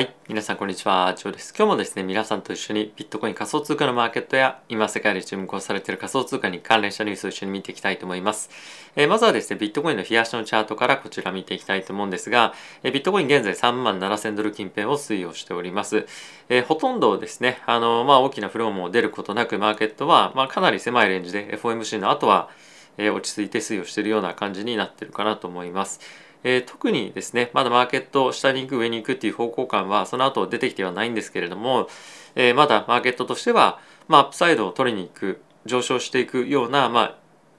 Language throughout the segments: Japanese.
はい。皆さん、こんにちは。ジョーです。今日もですね、皆さんと一緒にビットコイン仮想通貨のマーケットや、今世界で注目をされている仮想通貨に関連したニュースを一緒に見ていきたいと思います。えー、まずはですね、ビットコインの冷やしのチャートからこちら見ていきたいと思うんですが、えー、ビットコイン現在3万7000ドル近辺を推移をしております。えー、ほとんどですね、あの、まあ、大きなフローも出ることなく、マーケットは、まあ、かなり狭いレンジで FOMC の後は、え落ち着いて推移をしているような感じになっているかなと思います。えー、特にですねまだマーケット下に行く上に行くっていう方向感はその後出てきてはないんですけれども、えー、まだマーケットとしては、まあ、アップサイドを取りに行く上昇していくような、まあ、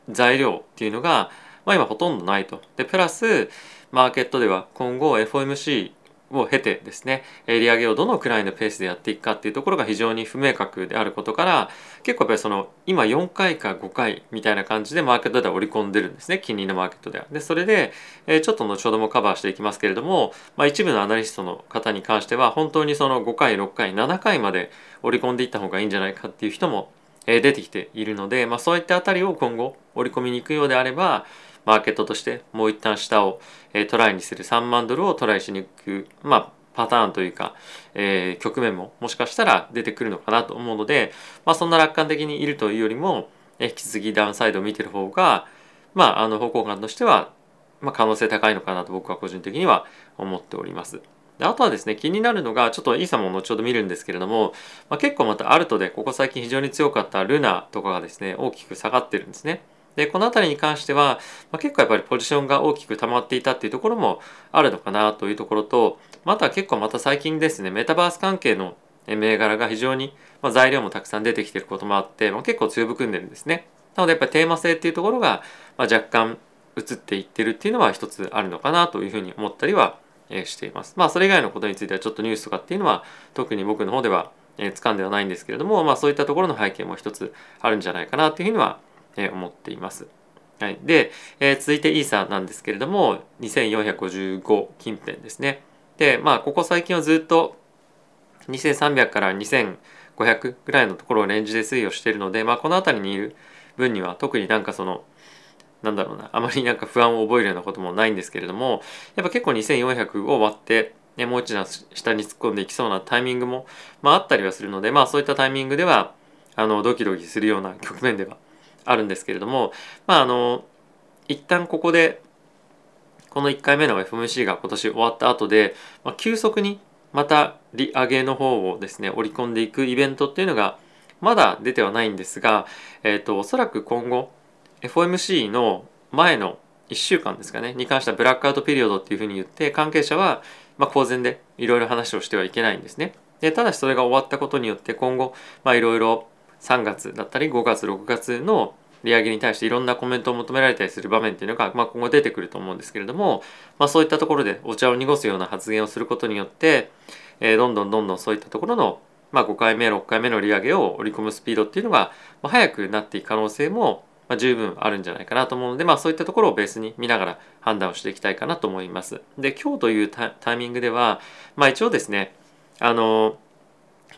材料っていうのが、まあ、今ほとんどないと。でプラスマーケットでは今後 FOMC を経てですね利上げをどのくらいのペースでやっていくかっていうところが非常に不明確であることから結構やっぱりその今4回か5回みたいな感じでマーケットでは織り込んでるんですね金利のマーケットでは。でそれで、ちょっと後ほどもカバーしていきますけれども、まあ、一部のアナリストの方に関しては本当にその5回6回7回まで織り込んでいった方がいいんじゃないかっていう人も出てきているので、まあ、そういったあたりを今後織り込みに行くようであればマーケットとしてもう一旦下をえトライにする3万ドルをトライしに行く、まあ、パターンというか、えー、局面ももしかしたら出てくるのかなと思うので、まあ、そんな楽観的にいるというよりも、え引き続きダウンサイドを見てる方が、まあ、あの方向感としては、まあ、可能性高いのかなと僕は個人的には思っております。あとはですね気になるのがちょっとイーサも後ほど見るんですけれども、まあ、結構またアルトでここ最近非常に強かったルナとかがですね大きく下がってるんですね。でこの辺りに関しては、まあ、結構やっぱりポジションが大きく溜まっていたっていうところもあるのかなというところとまた結構また最近ですねメタバース関係の銘柄が非常に、まあ、材料もたくさん出てきてることもあって、まあ、結構強含んでるんですね。なのでやっぱりテーマ性っていうところが、まあ、若干移っていってるっていうのは一つあるのかなというふうに思ったりはしています。まあそれ以外のことについてはちょっとニュースとかっていうのは特に僕の方では掴んではないんですけれども、まあそういったところの背景も一つあるんじゃないかなっていうふうには思っています。はい、で、えー、続いてイーサなんですけれども2455近辺ですね。でまあここ最近はずっと2300から2500ぐらいのところをレンジで推移をしているので、まあ、この辺りにいる分には特になんかそのなんだろうなあまりなんか不安を覚えるようなこともないんですけれどもやっぱ結構2400を割ってね、もう一段下に突っ込んでいきそうなタイミングも、まあ、あったりはするので、まあ、そういったタイミングではあのドキドキするような局面ではあるんですけれどもまああの一旦ここでこの1回目の FMC が今年終わった後で、まあ、急速にまた利上げの方をですね織り込んでいくイベントっていうのがまだ出てはないんですが、えーと、おそらく今後 FOMC の前の1週間ですかねに関してはブラックアウトピリオドっていうふうに言って関係者はまあ公然でいろいろ話をしてはいけないんですね。でただしそれが終わったことによって今後いろいろ3月だったり5月6月の利上げに対していろんなコメントを求められたりする場面っていうのが、まあ、今後出てくると思うんですけれども、まあ、そういったところでお茶を濁すような発言をすることによって、えー、どんどんどんどんそういったところの、まあ、5回目6回目の利上げを織り込むスピードっていうのが、まあ、早くなっていく可能性も、まあ、十分あるんじゃないかなと思うので、まあ、そういったところをベースに見ながら判断をしていきたいかなと思います。で今日というタイミングでは、まあ、一応ですねあの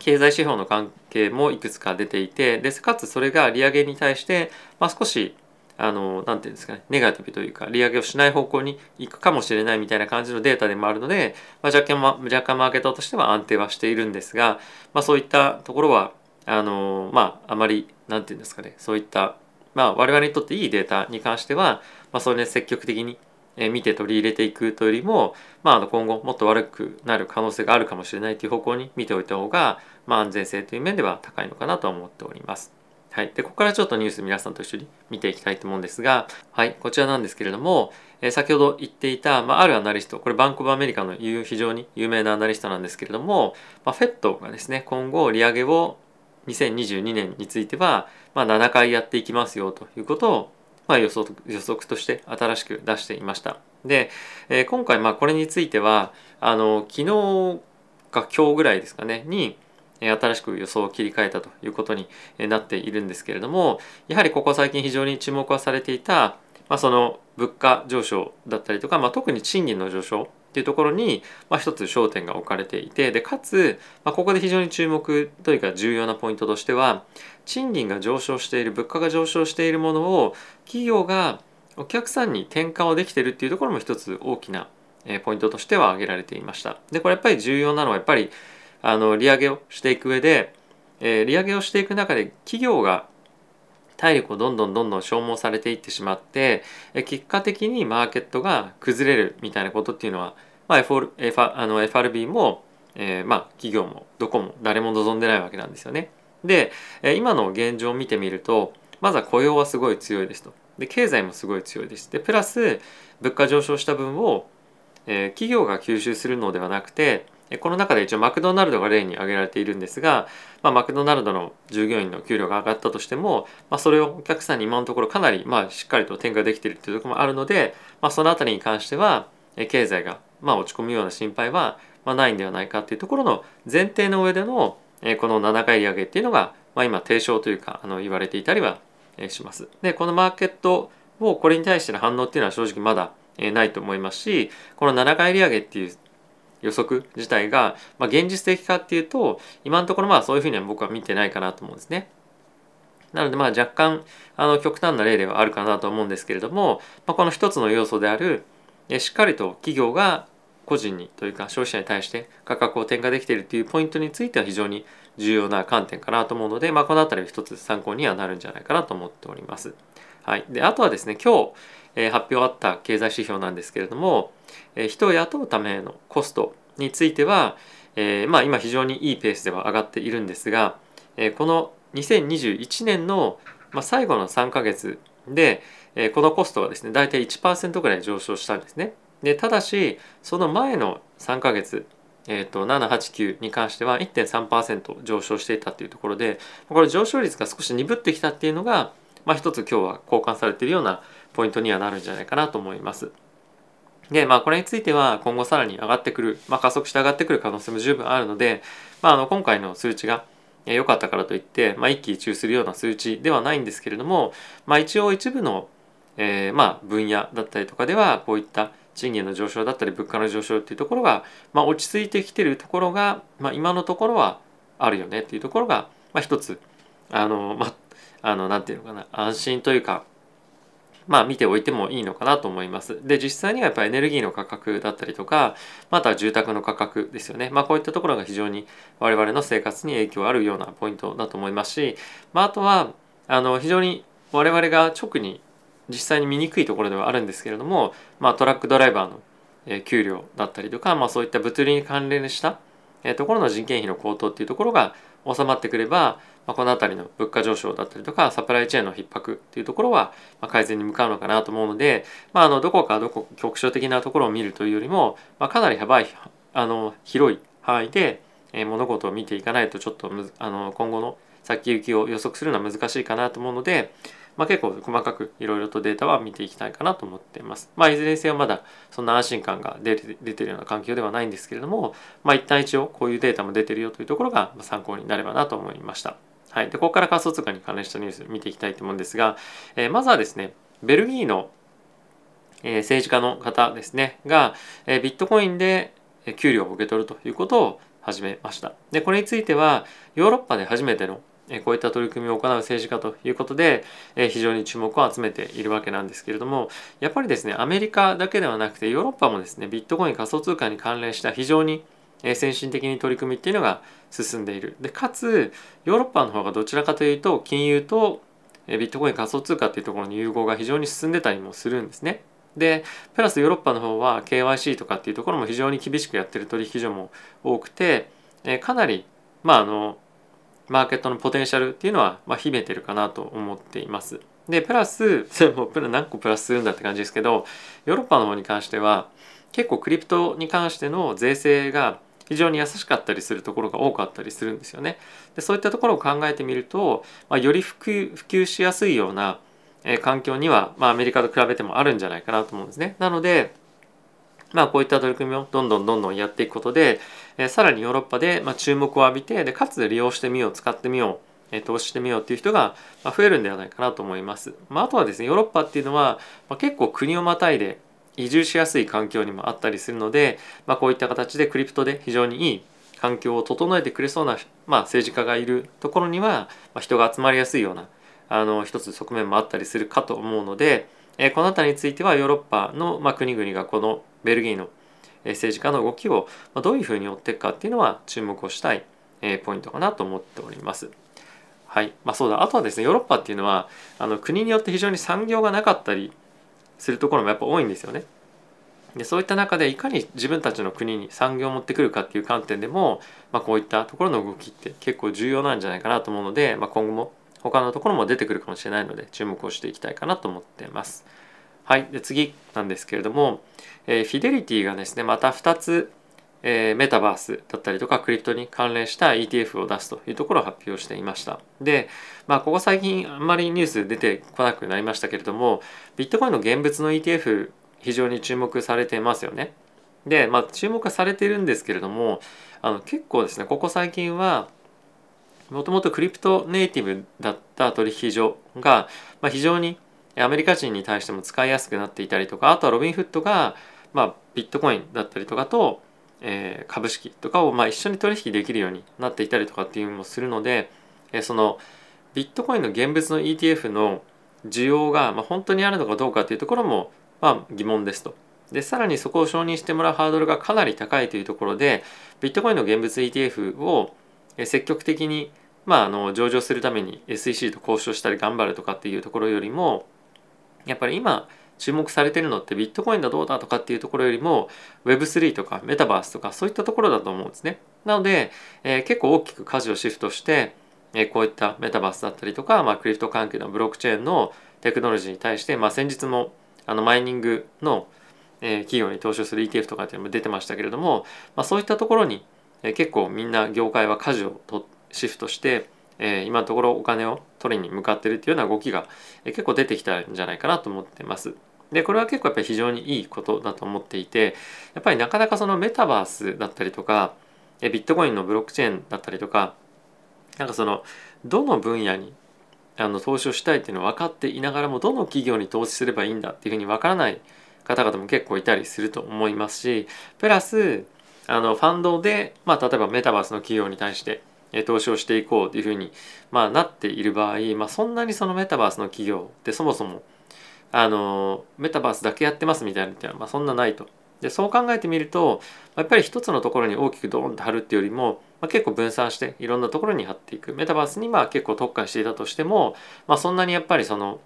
経済指標の関係もいくつか出ていてでかつそれが利上げに対して、まあ、少しあのなんていうんですかねネガティブというか利上げをしない方向に行くかもしれないみたいな感じのデータでもあるので、まあ、若干、若干マーケットとしては安定はしているんですが、まあ、そういったところはあのまああまりなんていうんですかねそういったまあ我々にとっていいデータに関しては、まあ、それで積極的に見て取り入れていくというよりも、まあ、あの今後もっと悪くなる可能性があるかもしれないという方向に見ておいた方が、まあ、安全性という面では高いのかなと思っております。はい、でここからちょっとニュース皆さんと一緒に見ていきたいと思うんですが、はい、こちらなんですけれども、えー、先ほど言っていた、まあ、あるアナリストこれバンコブアメリカの非常に有名なアナリストなんですけれども、まあ、フェットがですね今後利上げを2022年については、まあ、7回やっていきますよということをまあ、予測予測として新しく出していました。で、えー、今回まあこれについてはあの昨日か今日ぐらいですかねに新しく予想を切り替えたということになっているんですけれどもやはりここ最近非常に注目はされていた、まあ、その物価上昇だったりとか、まあ、特に賃金の上昇っていうところに、まあ、一つ焦点が置かれていてでかつ、まあ、ここで非常に注目というか重要なポイントとしては賃金が上昇している物価が上昇しているものを企業がお客さんに転嫁をできてるっていうところも一つ大きなえポイントとしては挙げられていました。でこれやっぱり重要なのはやっぱりあの利上げをしていく上で、え利上げをしていく中で企業が体力をどんどんどんどん消耗されていってしまって結果的にマーケットが崩れるみたいなことっていうのは、まあ、FR F あの FRB も、えー、まあ企業もどこも誰も望んでないわけなんですよね。で今の現状を見てみるとまずは雇用はすごい強いですと。で経済もすごい強いです。でプラス物価上昇した分を、えー、企業が吸収するのではなくてこの中で一応マクドナルドが例に挙げられているんですが、まあ、マクドナルドの従業員の給料が上がったとしても、まあ、それをお客さんに今のところかなりまあしっかりと転嫁できているというところもあるので、まあ、その辺りに関しては経済がまあ落ち込むような心配はまあないんではないかというところの前提の上でのこの7回利上げっていうのが、まあ、今提唱というかあの言われていたりはします。でこのマーケットをこれに対しての反応っていうのは正直まだないと思いますしこの7回利上げっていう予測自体が、まあ、現実的かっていうと今のところまあそういうふうには僕は見てないかなと思うんですね。なのでまあ若干あの極端な例ではあるかなと思うんですけれども、まあ、この一つの要素であるしっかりと企業が個人にというか消費者に対して価格を転嫁できているっていうポイントについては非常に重要な観点かなと思うので、まあ、この辺りは一つ参考にはなるんじゃないかなと思っております。はい、であとはですね今日、えー、発表あった経済指標なんですけれども、えー、人を雇うためのコストについては、えー、まあ今非常にいいペースでは上がっているんですが、え、この2021年の、まあ、最後の3ヶ月で、え、このコストはですね大体1%ぐらい上昇したんですね。でただしその前の3ヶ月えーと、789に関しては1.3%上昇していたというところでこれ上昇率が少し鈍ってきたっていうのが、まあ、一つ今日は交換されているようなポイントにはなるんじゃないかなと思います。で、まあ、これについては今後さらに上がってくる、まあ、加速して上がってくる可能性も十分あるので、まあ、あの今回の数値が良かったからといって、まあ、一喜一憂するような数値ではないんですけれども、まあ、一応一部の、えー、まあ分野だったりとかではこういった賃金の上昇だったり物価の上昇っていうところが、まあ、落ち着いてきてるところが、まあ、今のところはあるよねっていうところが、まあ、一つあのまああのなんていうのかな安心というかまあ見ておいてもいいのかなと思います。で実際にはやっぱりエネルギーの価格だったりとかまた住宅の価格ですよね。まあこういったところが非常に我々の生活に影響あるようなポイントだと思いますし、まあ、あとはあの非常に我々が直に実際に見にくいところではあるんですけれども、まあ、トラックドライバーの給料だったりとか、まあ、そういった物流に関連したところの人件費の高騰っていうところが収まってくれば、まあ、この辺りの物価上昇だったりとかサプライチェーンの逼迫っていうところは改善に向かうのかなと思うので、まあ、あのどこかどこ局所的なところを見るというよりも、まあ、かなり幅いあの広い範囲で物事を見ていかないとちょっとあの今後の先行きを予測するのは難しいかなと思うので、まあ、結構細かくいろいろとデータは見ていきたいかなと思っています。まあ、いずれにせよまだそんな安心感が出て出てるような環境ではないんですけれども、まあ、一旦一応こういうデータも出てるよというところが参考になればなと思いました。はい、でここから仮想通貨に関連したニュース見ていきたいと思うんですが、えー、まずはですねベルギーの、えー、政治家の方ですねが、えー、ビットコインで給料を受け取るということを始めました。でこれについてはヨーロッパで初めてのこういった取り組みを行う政治家ということで非常に注目を集めているわけなんですけれどもやっぱりですねアメリカだけではなくてヨーロッパもですねビットコイン仮想通貨に関連した非常に先進的に取り組みっていうのが進んでいるでかつヨーロッパの方がどちらかというと金融とビットコイン仮想通貨っていうところの融合が非常に進んでたりもするんですね。でプラスヨーロッパの方は KYC とかっていうところも非常に厳しくやってる取引所も多くてかなりまああのマーケットのポテンシャルっていうのは、まあ、秘めてるかなと思っています。でプラスそれ も何個プラスするんだって感じですけどヨーロッパの方に関しては結構クリプトに関しての税制が非常に優しかったりするところが多かったりするんですよね。でそういったところを考えてみると、まあ、より普及普及しやすいような、え環境には、まあ、アメリカと比べてもあるんじゃないかなと思うんですね。なのでまあ、こういった取り組みをどんどんどんどんやっていくことで、えー、さらにヨーロッパで、まあ、注目を浴びてでかつ利用してみよう使ってみよう、えー、投資してみようっていう人が、まあ、増えるんではないかなと思います。まあ、あとはですねヨーロッパっていうのは、まあ、結構国をまたいで移住しやすい環境にもあったりするので、まあ、こういった形でクリプトで非常にいい環境を整えてくれそうな、まあ、政治家がいるところには、まあ、人が集まりやすいようなあの一つ側面もあったりするかと思うので、えー、この辺りについてはヨーロッパの、まあ、国々がこのベルギーの政治家の動きをどういうふうに追っていくかっていうのは注目をしたいポイントかなと思っております。はいまあ、そうだあとはですねヨーロッパっていうのはあの国によって非常に産業がなかったりするところもやっぱ多いんですよね。でそういった中でいかに自分たちの国に産業を持ってくるかっていう観点でも、まあ、こういったところの動きって結構重要なんじゃないかなと思うので、まあ、今後も他のところも出てくるかもしれないので注目をしていきたいかなと思ってます。はい、で次なんですけれども、えー、フィデリティがですねまた2つ、えー、メタバースだったりとかクリプトに関連した ETF を出すというところを発表していました。でまあここ最近あんまりニュース出てこなくなりましたけれどもビットコインの現物の ETF 非常に注目されてますよね。でまあ注目はされてるんですけれどもあの結構ですねここ最近はもともとクリプトネイティブだった取引所が、まあ、非常にアメリカ人に対しても使いやすくなっていたりとかあとはロビンフットが、まあ、ビットコインだったりとかと、えー、株式とかをまあ一緒に取引できるようになっていたりとかっていうのもするので、えー、そのビットコインの現物の ETF の需要が、まあ、本当にあるのかどうかっていうところも、まあ、疑問ですと。でさらにそこを承認してもらうハードルがかなり高いというところでビットコインの現物 ETF を積極的に、まあ、あの上場するために SEC と交渉したり頑張るとかっていうところよりもやっぱり今注目されてるのってビットコインだどうだとかっていうところよりも Web3 とかメタバースとかそういったところだと思うんですね。なので、えー、結構大きく舵をシフトして、えー、こういったメタバースだったりとか、まあ、クリプト関係のブロックチェーンのテクノロジーに対して、まあ、先日もあのマイニングの、えー、企業に投資する ETF とかっていうのも出てましたけれども、まあ、そういったところに、え、結構みんな業界は舵をとシフトしてえ、今のところお金を取りに向かってるっていうような動きが、え、結構出てきたんじゃないかなと思ってます。でこれは結構やっぱり非常にいいことだと思っていてやっぱりなかなかそのメタバースだったりとかビットコインのブロックチェーンだったりとかなんかそのどの分野にあの投資をしたいっていうのを分かっていながらもどの企業に投資すればいいんだっていうふうに分からない方々も結構いたりすると思いますしプラスあのファンドで、まあ、例えばメタバースの企業に対して投資をしていこうというふうに、まあ、なっている場合、まあ、そんなにそのメタバースの企業ってそもそもあのメタバースだけやってますみたいなのってまあそんなないと。でそう考えてみるとやっぱり一つのところに大きくドーンと貼るっていうよりも、まあ、結構分散していろんなところに貼っていくメタバースにまあ結構特化していたとしても、まあ、そんなにやっぱりその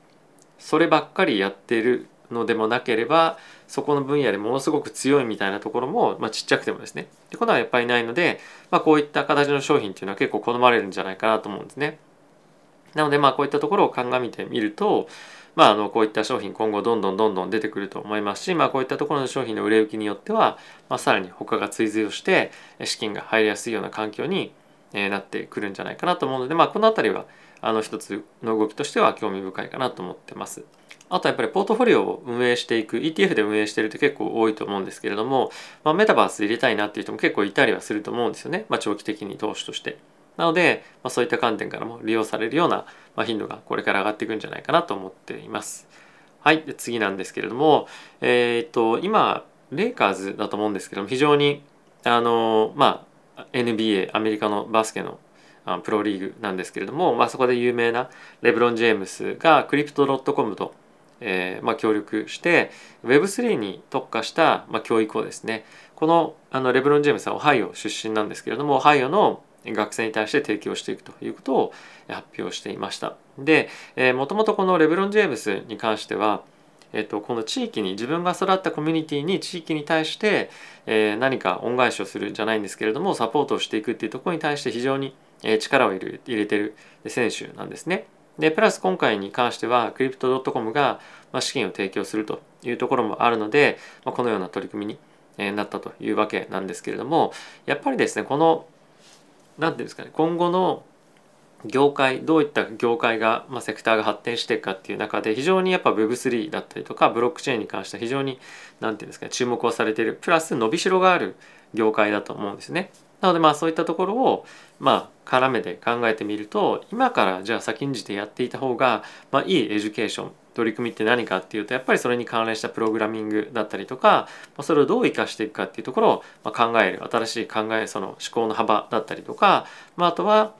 そればっかりやってるのでもなければそこの分野でものすごく強いみたいなところも、まあ、ちっちゃくてもですねってことはやっぱりないので、まあ、こういった形の商品っていうのは結構好まれるんじゃないかなと思うんですね。なのでまあこういったところを鑑みてみると、まあ、あのこういった商品今後どんどんどんどん出てくると思いますし、まあ、こういったところの商品の売れ行きによっては、まあ、さらに他が追随をして資金が入りやすいような環境になってくるんじゃないかなと思うので、まあ、この辺りはあの一つの動きとしては興味深いかなと思ってます。あとやっぱりポートフォリオを運営していく ETF で運営してるって結構多いと思うんですけれども、まあ、メタバース入れたいなっていう人も結構いたりはすると思うんですよね、まあ、長期的に投資として。なので、まあ、そういった観点からも利用されるような、頻度がこれから上がっていくんじゃないかなと思っています。はい、次なんですけれども、えー、っと今レイカーズだと思うんですけども非常にあのまあ NBA アメリカのバスケのプロリーグなんですけれども、まあ、そこで有名なレブロン・ジェームスがクリプト .com とえーまあ、協力して Web3 に特化した、まあ、教育をですねこのあのレブロン・ジェームスはオハイオ出身なんですけれどもオハイオの学生に対して提供していくということを発表していましたで、えー、もともとこのレブロン・ジェームスに関してはえっと、この地域に自分が育ったコミュニティに地域に対して、えー、何か恩返しをするじゃないんですけれどもサポートをしていくっていうところに対して非常に力を入れてる選手なんですね。でプラス今回に関してはクリプト .com が資金を提供するというところもあるのでこのような取り組みになったというわけなんですけれどもやっぱりですねこの何て言うんですかね今後の業界どういった業界が、まあ、セクターが発展していくかっていう中で非常にやっぱ Web3 だったりとかブロックチェーンに関しては非常に何て言うんですかね注目をされているプラス伸びしろがある業界だと思うんですね。なのでまあそういったところをまあ絡めて考えてみると今からじゃあ先んじてやっていた方がまあいい education 取り組みって何かっていうとやっぱりそれに関連したプログラミングだったりとかそれをどう生かしていくかっていうところを考える。新しい考えその思考の幅だったりとか、まあ、あとは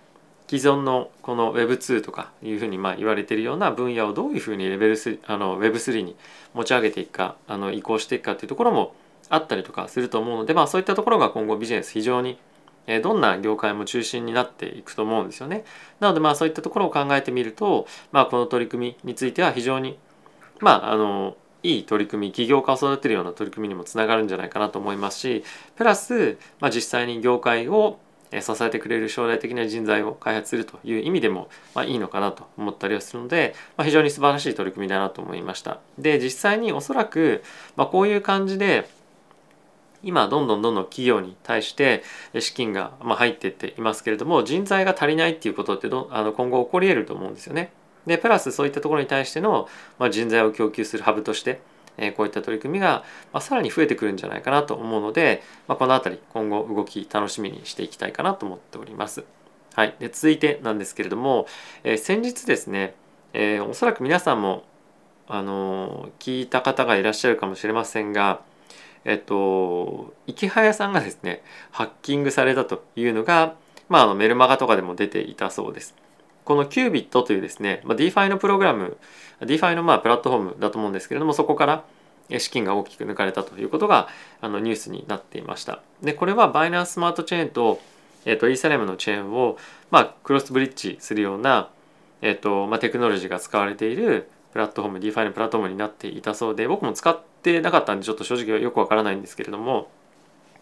既存のこの Web2 とかいうふうにまあ言われてるような分野をどういうふうにレベル3あの Web3 に持ち上げていくかあの移行していくかっていうところもあったりとかすると思うので、まあ、そういったところが今後ビジネス非常にどんな業界も中心になっていくと思うんですよね。なのでまあそういったところを考えてみると、まあ、この取り組みについては非常にまああのいい取り組み起業家を育てるような取り組みにもつながるんじゃないかなと思いますしプラス、まあ、実際に業界を支えてくれる将来的な人材を開発するという意味でも、まあ、いいのかなと思ったりはするので、まあ、非常に素晴らしい取り組みだなと思いました。で実際におそらく、まあ、こういう感じで今どんどんどんどん企業に対して資金が入っていっていますけれども人材が足りないっていうことってどあの今後起こり得ると思うんですよね。でプラスそういったところに対しての、まあ、人材を供給するハブとして、えこういった取り組みが、まあ、さらに増えてくるんじゃないかなと思うので、まあ、この辺り今後動き楽しみにしていきたいかなと思っております。はい、で続いてなんですけれども、えー、先日ですね、えー、おそらく皆さんもあの聞いた方がいらっしゃるかもしれませんがえっと池早さんがですねハッキングされたというのが、まあ、あのメルマガとかでも出ていたそうです。このキュービットというですね、まあ、DeFi のプログラム DeFi のまあプラットフォームだと思うんですけれどもそこから資金が大きく抜かれたということがあのニュースになっていました。でこれはバイナンススマートチェーンと,、えっとイーサリアムのチェーンを、まあ、クロスブリッジするような、えっとまあ、テクノロジーが使われているプラットフォーム DeFi のプラットフォームになっていたそうで僕も使っててなかったんでちょっと正直よくわからないんですけれども、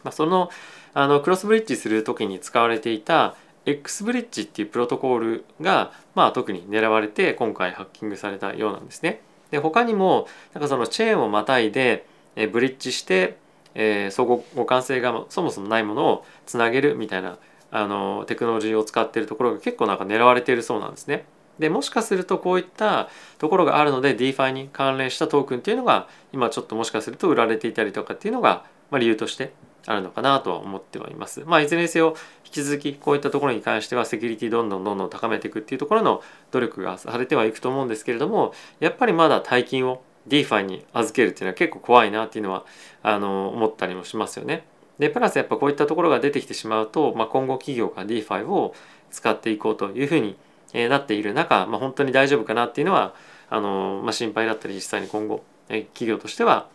まあ、そのあのクロスブリッジする時に使われていた X ブリッジっていうプロトコールが、まあ、特に狙われて今回ハッキングされたようなんですね。で他にもなんかそのチェーンをまたいでえブリッジして、えー、相互互換性がそもそもないものをつなげるみたいなあのテクノロジーを使ってるところが結構なんか狙われているそうなんですね。でもしかするとこういったところがあるので DeFi に関連したトークンっていうのが今ちょっともしかすると売られていたりとかっていうのが、ま、理由としてあるのかなとは思ってはいます。まあ、いずれにせよ引き続きこういったところに関してはセキュリティどんどんどんどん高めていくっていうところの努力がされてはいくと思うんですけれどもやっぱりまだ大金を DeFi に預けるっていうのは結構怖いなっていうのはあの思ったりもしますよね。でプラスやっぱこういったところが出てきてしまうと、まあ、今後企業が DeFi を使っていこうというふうにえなっている中、まあ、本当に大丈夫かなっていうのはあの、まあ、心配だったり実際に今後、え企業としては、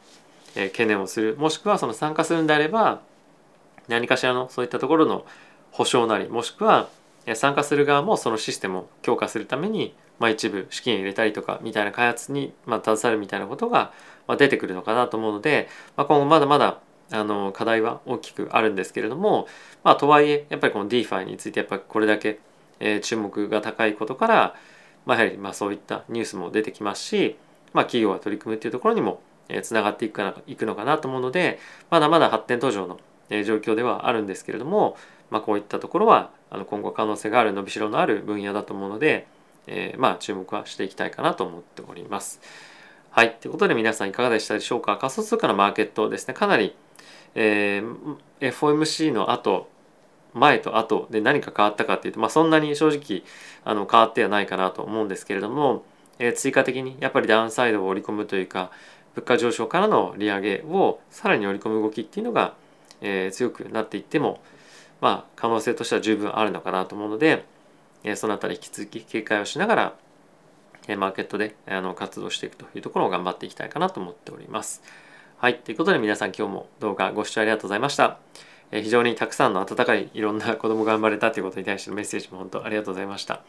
え懸念をするもしくはその参加するんであれば何かしらのそういったところの保証なりもしくは参加する側もそのシステムを強化するために、まあ、一部資金入れたりとかみたいな開発に、まあ、携わるみたいなことが、まあ、出てくるのかなと思うので、まあ、今後まだまだあの課題は大きくあるんですけれども、まあ、とはいえやっぱりこの DeFi についてやっぱりこれだけえ、注目が高いことから、まあ、やはりまそういったニュースも出てきますし、まあ、企業が取り組むっていうところにもつながっていくかないくのかなと思うのでまだまだ発展途上の状況ではあるんですけれども、まあ、こういったところはあの今後可能性がある伸びしろのある分野だと思うので、えー、まあ注目はしていきたいかなと思っております。はい。ということで皆さんいかがでしたでしょうか？仮想通貨のマーケットですねかなり、えー、FOMC の後前と後で何か変わったかっていうと、まあ、そんなに正直あの変わってはないかなと思うんですけれども、えー、追加的にやっぱりダウンサイドを織り込むというか物価上昇からの利上げをさらに織り込む動きっていうのが、えー、強くなっていっても、まあ、可能性としては十分あるのかなと思うので、えー、そのあたり引き続き警戒をしながら、えー、マーケットであの活動していくというところを頑張っていきたいかなと思っております。はい。ということで皆さん今日も動画ご視聴ありがとうございました。え非常にたくさんの温かいいろんな子供が生まれたということに対してのメッセージも本当ありがとうございました。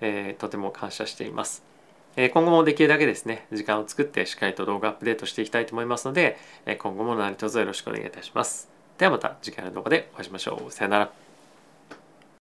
えー、とても感謝しています。え今後もできるだけですね、時間を作ってしっかりと動画アップデートしていきたいと思いますので、え今後も何卒よろしくお願いいたします。ではまた次回の動画でお会いしましょう。さよなら。